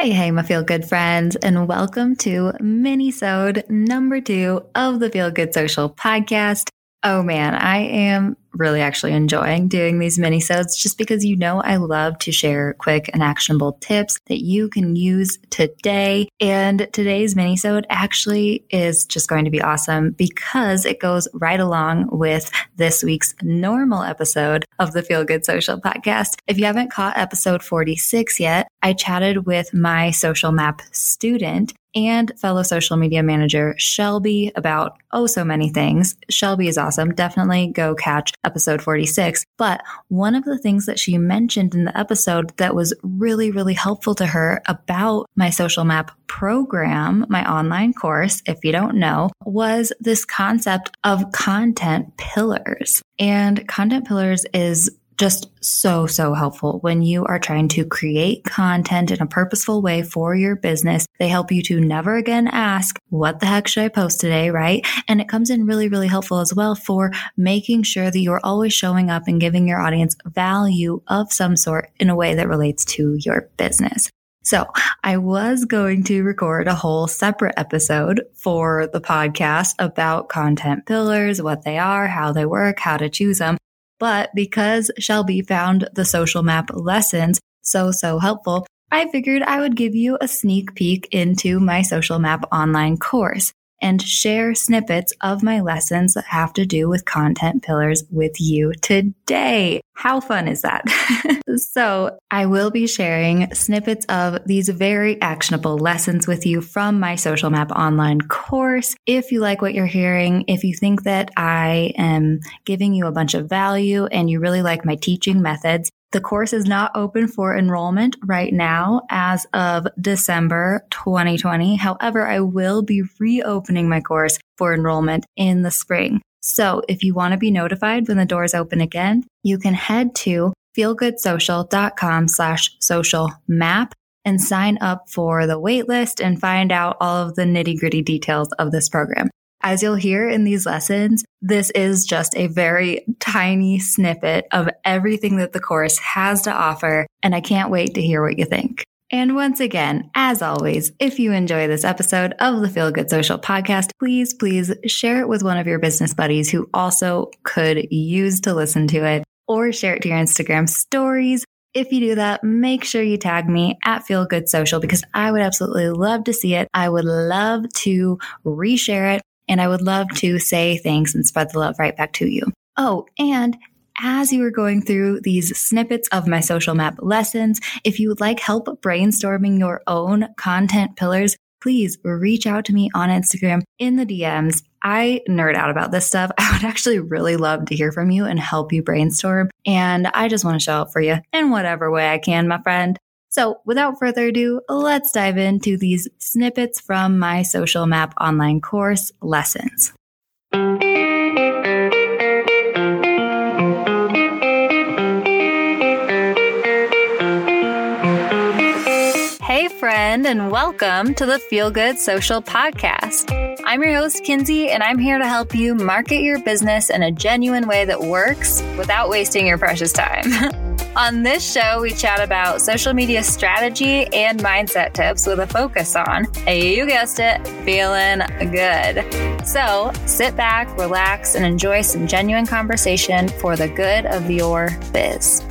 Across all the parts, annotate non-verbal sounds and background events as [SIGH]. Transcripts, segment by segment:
Hey, hey, my feel good friends, and welcome to mini-sode number two of the Feel Good Social podcast. Oh man, I am really actually enjoying doing these mini-sodes just because you know I love to share quick and actionable tips that you can use today. And today's mini-sode actually is just going to be awesome because it goes right along with this week's normal episode of the Feel Good Social podcast. If you haven't caught episode 46 yet, I chatted with my social map student and fellow social media manager Shelby about oh so many things. Shelby is awesome. Definitely go catch episode 46. But one of the things that she mentioned in the episode that was really, really helpful to her about my social map program, my online course, if you don't know, was this concept of content pillars. And content pillars is just so, so helpful when you are trying to create content in a purposeful way for your business. They help you to never again ask, what the heck should I post today? Right. And it comes in really, really helpful as well for making sure that you're always showing up and giving your audience value of some sort in a way that relates to your business. So I was going to record a whole separate episode for the podcast about content pillars, what they are, how they work, how to choose them. But because Shelby found the social map lessons so, so helpful, I figured I would give you a sneak peek into my social map online course and share snippets of my lessons that have to do with content pillars with you today. How fun is that? [LAUGHS] so I will be sharing snippets of these very actionable lessons with you from my social map online course. If you like what you're hearing, if you think that I am giving you a bunch of value and you really like my teaching methods, the course is not open for enrollment right now as of December 2020. However, I will be reopening my course for enrollment in the spring. So if you want to be notified when the doors open again, you can head to feelgoodsocial.com slash social map and sign up for the waitlist and find out all of the nitty gritty details of this program. As you'll hear in these lessons, this is just a very tiny snippet of everything that the course has to offer, and I can't wait to hear what you think. And once again, as always, if you enjoy this episode of the Feel Good Social podcast, please, please share it with one of your business buddies who also could use to listen to it or share it to your Instagram stories. If you do that, make sure you tag me at Feel Good Social because I would absolutely love to see it. I would love to reshare it and I would love to say thanks and spread the love right back to you. Oh, and as you are going through these snippets of my social map lessons, if you would like help brainstorming your own content pillars, please reach out to me on Instagram in the DMs. I nerd out about this stuff. [LAUGHS] I would actually really love to hear from you and help you brainstorm. And I just want to show up for you in whatever way I can, my friend. So without further ado, let's dive into these snippets from my social map online course lessons. Friend, and welcome to the Feel Good Social Podcast. I'm your host, Kinsey, and I'm here to help you market your business in a genuine way that works without wasting your precious time. [LAUGHS] On this show, we chat about social media strategy and mindset tips with a focus on, you guessed it, feeling good. So sit back, relax, and enjoy some genuine conversation for the good of your biz.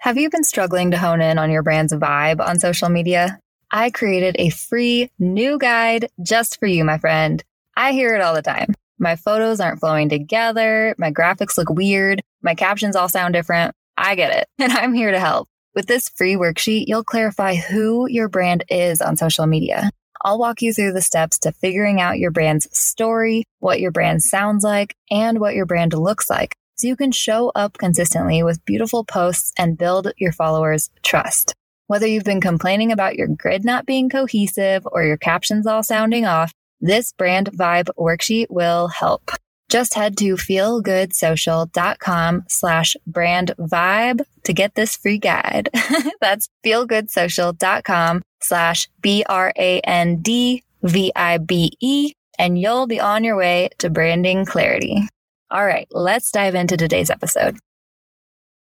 Have you been struggling to hone in on your brand's vibe on social media? I created a free new guide just for you, my friend. I hear it all the time. My photos aren't flowing together. My graphics look weird. My captions all sound different. I get it. [LAUGHS] And I'm here to help. With this free worksheet, you'll clarify who your brand is on social media. I'll walk you through the steps to figuring out your brand's story, what your brand sounds like, and what your brand looks like so you can show up consistently with beautiful posts and build your followers' trust. Whether you've been complaining about your grid not being cohesive or your captions all sounding off, this brand vibe worksheet will help. Just head to feelgoodsocial.com slash brand vibe to get this free guide. [LAUGHS] That's feelgoodsocial.com slash B R A N D V I B E, and you'll be on your way to branding clarity. All right, let's dive into today's episode.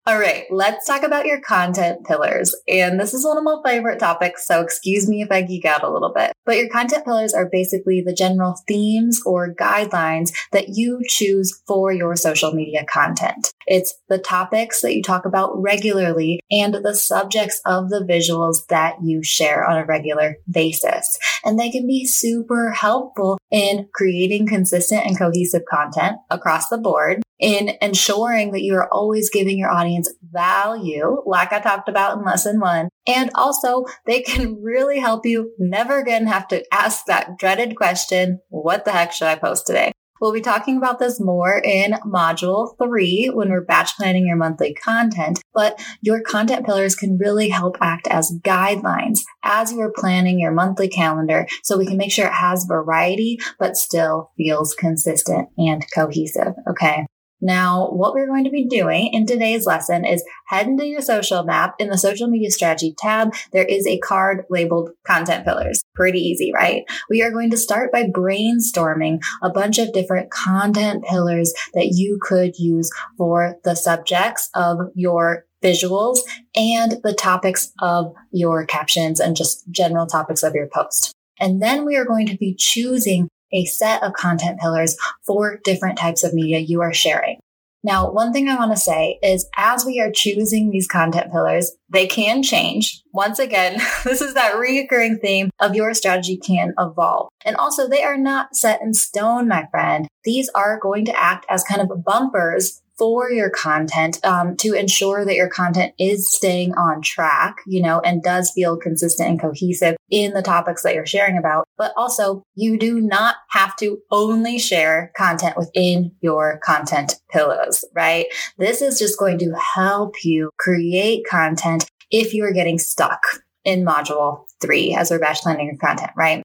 All right, let's talk about your content pillars. And this is one of my favorite topics, so excuse me if I geek out a little bit. But your content pillars are basically the general themes or guidelines that you choose for your social media content. It's the topics that you talk about regularly and the subjects of the visuals that you share on a regular basis. And they can be super helpful in creating consistent and cohesive content across the board in ensuring that you are always giving your audience value, like I talked about in lesson one. And also they can [LAUGHS] really help you never again have to ask that dreaded question, what the heck should I post today? We'll be talking about this more in module three when we're batch planning your monthly content, but your content pillars can really help act as guidelines as you're planning your monthly calendar so we can make sure it has variety, but still feels consistent and cohesive. Okay. Now, what we're going to be doing in today's lesson is head into your social map. In the social media strategy tab, there is a card labeled content pillars. Pretty easy, right? We are going to start by brainstorming a bunch of different content pillars that you could use for the subjects of your visuals and the topics of your captions and just general topics of your post. And then we are going to be choosing a set of content pillars for different types of media you are sharing. Now, one thing I want to say is as we are choosing these content pillars, they can change. Once again, [LAUGHS] this is that reoccurring theme of your strategy can evolve. And also they are not set in stone, my friend. These are going to act as kind of bumpers for your content um, to ensure that your content is staying on track, you know, and does feel consistent and cohesive in the topics that you're sharing about. But also, you do not have to only share content within your content pillars, right? This is just going to help you create content if you are getting stuck in module three as we're batch planning your content, right?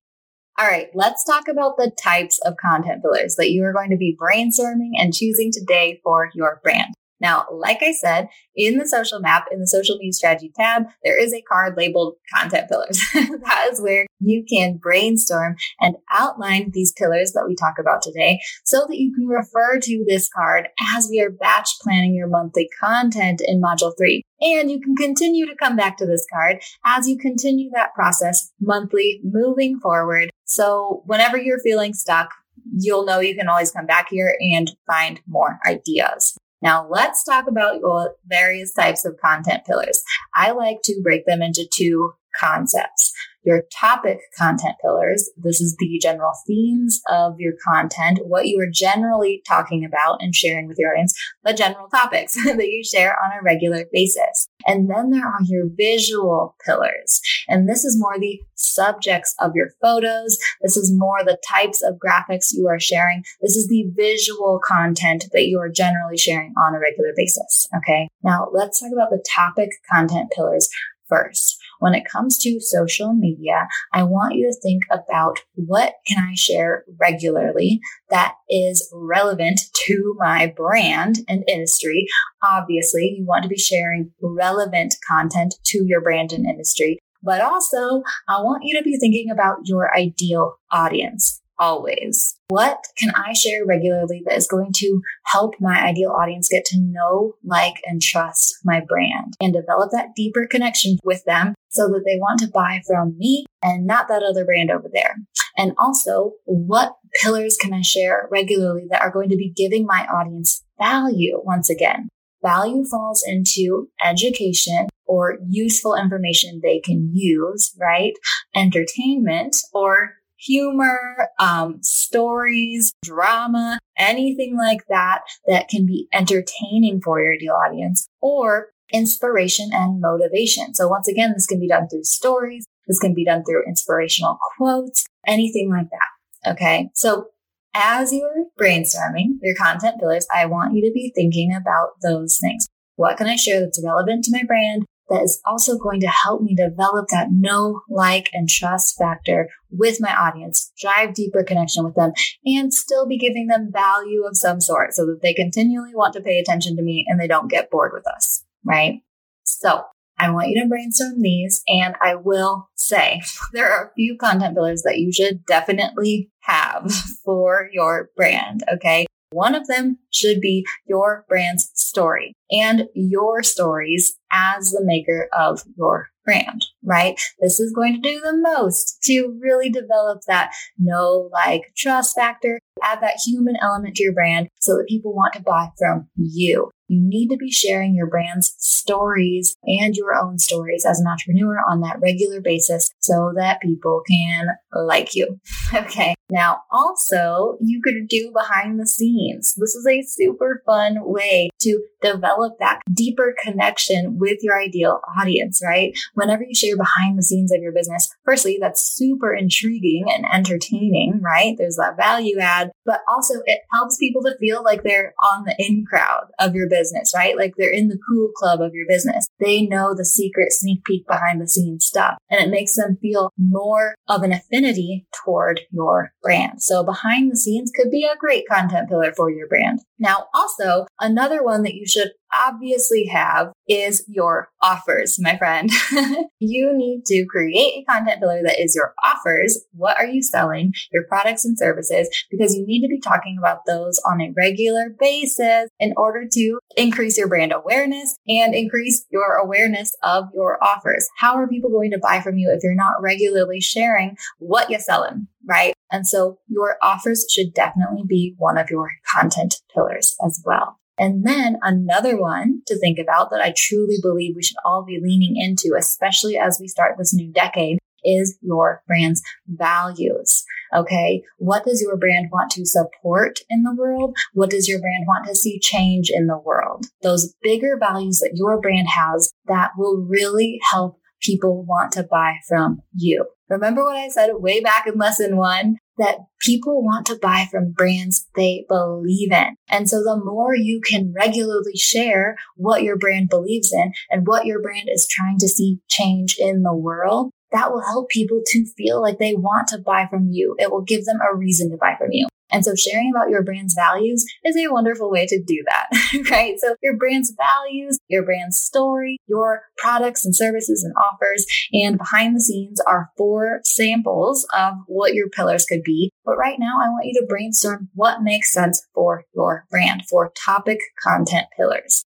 All right, let's talk about the types of content pillars that you are going to be brainstorming and choosing today for your brand. Now, like I said, in the social map, in the social media strategy tab, there is a card labeled content pillars. [LAUGHS] that is where you can brainstorm and outline these pillars that we talk about today so that you can refer to this card as we are batch planning your monthly content in module three. And you can continue to come back to this card as you continue that process monthly moving forward. So whenever you're feeling stuck, you'll know you can always come back here and find more ideas. Now let's talk about your various types of content pillars. I like to break them into two concepts your topic content pillars. This is the general themes of your content, what you are generally talking about and sharing with your audience, the general topics [LAUGHS] that you share on a regular basis. And then there are your visual pillars. And this is more the subjects of your photos. This is more the types of graphics you are sharing. This is the visual content that you are generally sharing on a regular basis. Okay. Now let's talk about the topic content pillars first. When it comes to social media, I want you to think about what can I share regularly that is relevant to my brand and industry. Obviously, you want to be sharing relevant content to your brand and industry. But also, I want you to be thinking about your ideal audience always. What can I share regularly that is going to help my ideal audience get to know, like, and trust my brand and develop that deeper connection with them so that they want to buy from me and not that other brand over there? And also, what pillars can I share regularly that are going to be giving my audience value once again? Value falls into education or useful information they can use, right? Entertainment or humor, um, stories, drama, anything like that that can be entertaining for your ideal audience or inspiration and motivation. So once again, this can be done through stories. This can be done through inspirational quotes, anything like that. Okay. So as you're brainstorming your content pillars, I want you to be thinking about those things. What can I share that's relevant to my brand? That is also going to help me develop that know, like, and trust factor with my audience, drive deeper connection with them, and still be giving them value of some sort so that they continually want to pay attention to me and they don't get bored with us, right? So I want you to brainstorm these and I will say [LAUGHS] there are a few content pillars that you should definitely have [LAUGHS] for your brand. Okay. One of them should be your brand's story and your stories as the maker of your brand, right? This is going to do the most to really develop that know, like, trust factor, add that human element to your brand so that people want to buy from you. You need to be sharing your brand's stories and your own stories as an entrepreneur on that regular basis so that people can like you. [LAUGHS] Okay. Now, also, you could do behind the scenes. This is a super fun way to develop that deeper connection with your ideal audience, right? Whenever you share behind the scenes of your business, firstly, that's super intriguing and entertaining, right? There's that value add, but also it helps people to feel like they're on the in crowd of your business, right? Like they're in the cool club of your business. They know the secret sneak peek behind the scenes stuff and it makes them feel more of an affinity toward your brand. So behind the scenes could be a great content pillar for your brand. Now, also another one that you should obviously have is your offers, my friend. [LAUGHS] you need to create a content pillar that is your offers. What are you selling? Your products and services, because you need to be talking about those on a regular basis in order to increase your brand awareness and increase your awareness of your offers. How are people going to buy from you if you're not regularly sharing what you're selling? Right. And so your offers should definitely be one of your content pillars as well. And then another one to think about that I truly believe we should all be leaning into, especially as we start this new decade, is your brand's values. Okay. What does your brand want to support in the world? What does your brand want to see change in the world? Those bigger values that your brand has that will really help people want to buy from you. Remember what I said way back in lesson one? that people want to buy from brands they believe in. And so the more you can regularly share what your brand believes in and what your brand is trying to see change in the world, that will help people to feel like they want to buy from you. It will give them a reason to buy from you. And so sharing about your brand's values is a wonderful way to do that, [LAUGHS] right? So your brand's values, your brand's story, your products and services and offers, and behind the scenes are four samples of what your pillars could be. But right now, I want you to brainstorm what makes sense for your brand, for topic content pillars.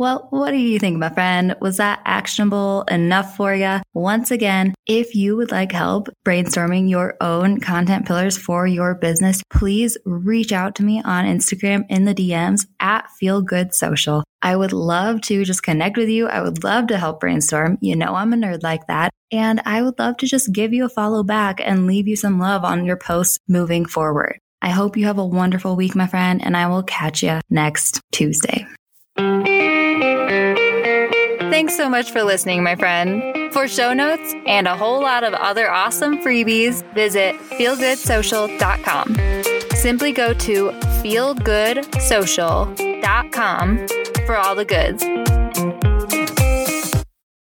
Well, what do you think, my friend? Was that actionable enough for you? Once again, if you would like help brainstorming your own content pillars for your business, please reach out to me on Instagram in the DMs at Feel Good Social. I would love to just connect with you. I would love to help brainstorm. You know, I'm a nerd like that. And I would love to just give you a follow back and leave you some love on your posts moving forward. I hope you have a wonderful week, my friend, and I will catch you next Tuesday. Thanks so much for listening, my friend. For show notes and a whole lot of other awesome freebies, visit feelgoodsocial.com. Simply go to feelgoodsocial.com for all the goods.